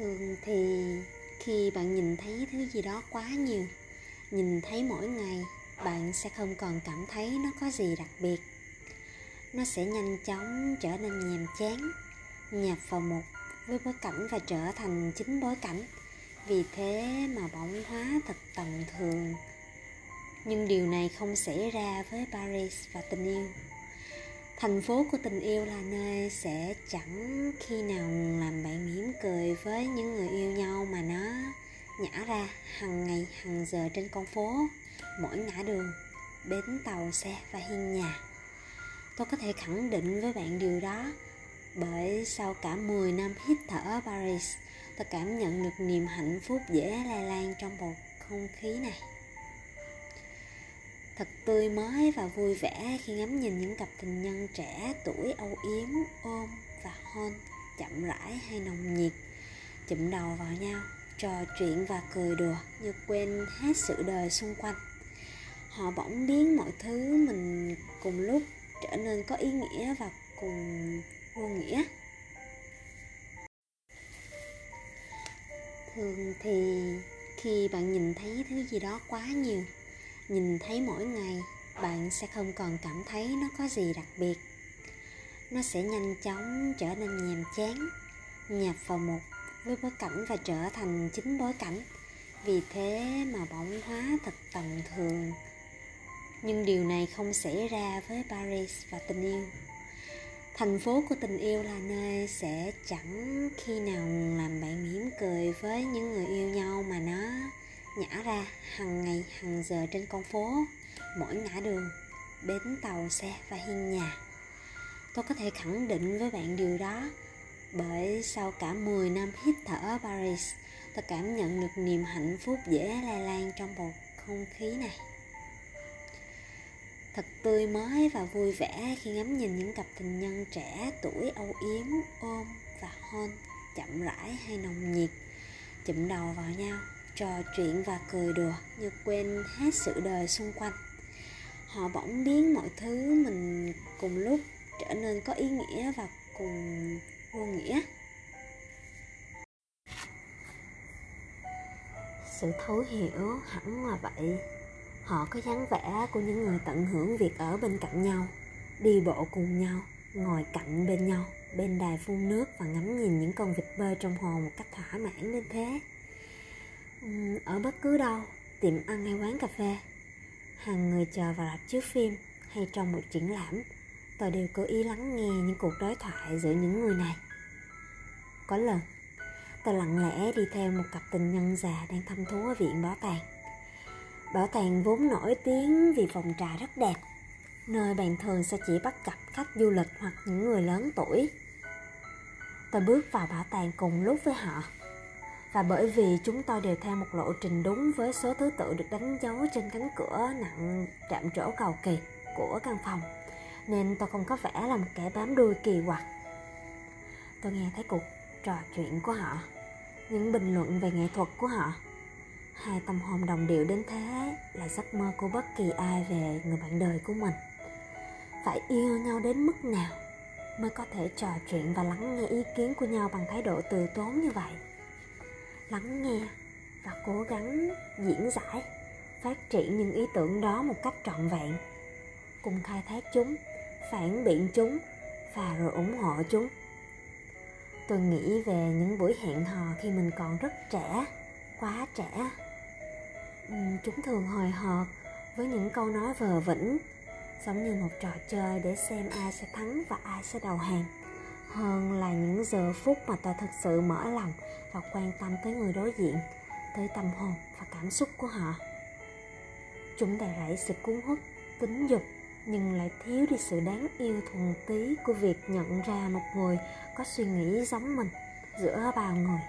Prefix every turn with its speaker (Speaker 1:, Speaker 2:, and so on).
Speaker 1: thường thì khi bạn nhìn thấy thứ gì đó quá nhiều, nhìn thấy mỗi ngày, bạn sẽ không còn cảm thấy nó có gì đặc biệt. Nó sẽ nhanh chóng trở nên nhàm chán nhập vào một với bối cảnh và trở thành chính bối cảnh. Vì thế mà bỗng hóa thật tầm thường. Nhưng điều này không xảy ra với paris và tình yêu thành phố của tình yêu là nơi sẽ chẳng khi nào làm bạn mỉm cười với những người yêu nhau mà nó nhả ra hàng ngày, hàng giờ trên con phố, mỗi ngã đường, bến tàu xe và hiên nhà. Tôi có thể khẳng định với bạn điều đó, bởi sau cả 10 năm hít thở Paris, tôi cảm nhận được niềm hạnh phúc dễ lay lan trong bầu không khí này thật tươi mới và vui vẻ khi ngắm nhìn những cặp tình nhân trẻ tuổi âu yếm, ôm và hôn chậm rãi hay nồng nhiệt. Chụm đầu vào nhau, trò chuyện và cười đùa như quên hết sự đời xung quanh. Họ bỗng biến mọi thứ mình cùng lúc trở nên có ý nghĩa và cùng vô nghĩa. Thường thì khi bạn nhìn thấy thứ gì đó quá nhiều nhìn thấy mỗi ngày, bạn sẽ không còn cảm thấy nó có gì đặc biệt. Nó sẽ nhanh chóng trở nên nhàm chán nhập vào một với bối cảnh và trở thành chính bối cảnh. Vì thế mà bỗng hóa thật tầm thường. Nhưng điều này không xảy ra với paris và tình yêu. Thành phố của tình yêu là nơi sẽ chẳng khi nào làm bạn mỉm cười với những người yêu nhau mà nó nhả ra, hàng ngày, hàng giờ trên con phố, mỗi ngã đường, bến tàu, xe và hiên nhà. Tôi có thể khẳng định với bạn điều đó, bởi sau cả 10 năm hít thở Paris, tôi cảm nhận được niềm hạnh phúc dễ lay lan trong bầu không khí này. Thật tươi mới và vui vẻ khi ngắm nhìn những cặp tình nhân trẻ tuổi âu yếm, ôm và hôn chậm rãi hay nồng nhiệt, chụm đầu vào nhau trò chuyện và cười đùa, như quên hết sự đời xung quanh. Họ bỗng biến mọi thứ mình cùng lúc trở nên có ý nghĩa và cùng vô nghĩa. Sự thấu hiểu hẳn là vậy. Họ có dáng vẻ của những người tận hưởng việc ở bên cạnh nhau, đi bộ cùng nhau, ngồi cạnh bên nhau, bên đài phun nước và ngắm nhìn những con vịt bơi trong hồ một cách thỏa mãn đến thế. Ừ, ở bất cứ đâu, tiệm ăn hay quán cà phê, hàng người chờ vào rạp chiếu phim hay trong một triển lãm, tôi đều cố ý lắng nghe những cuộc đối thoại giữa những người này. Có lần, tôi lặng lẽ đi theo một cặp tình nhân già đang thăm thú ở viện bảo tàng. Bảo tàng vốn nổi tiếng vì phòng trà rất đẹp, nơi bạn thường sẽ chỉ bắt gặp khách du lịch hoặc những người lớn tuổi. Tôi bước vào bảo tàng cùng lúc với họ và bởi vì chúng tôi đều theo một lộ trình đúng với số thứ tự được đánh dấu trên cánh cửa nặng chạm trổ cầu kỳ của căn phòng, nên tôi không có vẻ là một kẻ bám đuôi kỳ quặc. Tôi nghe thấy cuộc trò chuyện của họ, những bình luận về nghệ thuật của họ. Hai tâm hồn đồng điệu đến thế là giấc mơ của bất kỳ ai về người bạn đời của mình. Phải yêu nhau đến mức nào mới có thể trò chuyện và lắng nghe ý kiến của nhau bằng thái độ từ tốn như vậy? Lắng nghe và cố gắng diễn giải, phát triển những ý tưởng đó một cách trọn vẹn. Cùng khai thác chúng, phản biện chúng và rồi ủng hộ chúng. Tôi nghĩ về những buổi hẹn hò khi mình còn rất trẻ, quá trẻ. Chúng thường hồi hộp với những câu nói vờ vĩnh giống như một trò chơi để xem ai sẽ thắng và ai sẽ đầu hàng hơn là những giờ phút mà tôi thực sự mở lòng và quan tâm tới người đối diện, tới tâm hồn và cảm xúc của họ. Chúng đầy rẫy sự cuốn hút, tính dục, nhưng lại thiếu đi sự đáng yêu thuần túy của việc nhận ra một người có suy nghĩ giống mình giữa bao người.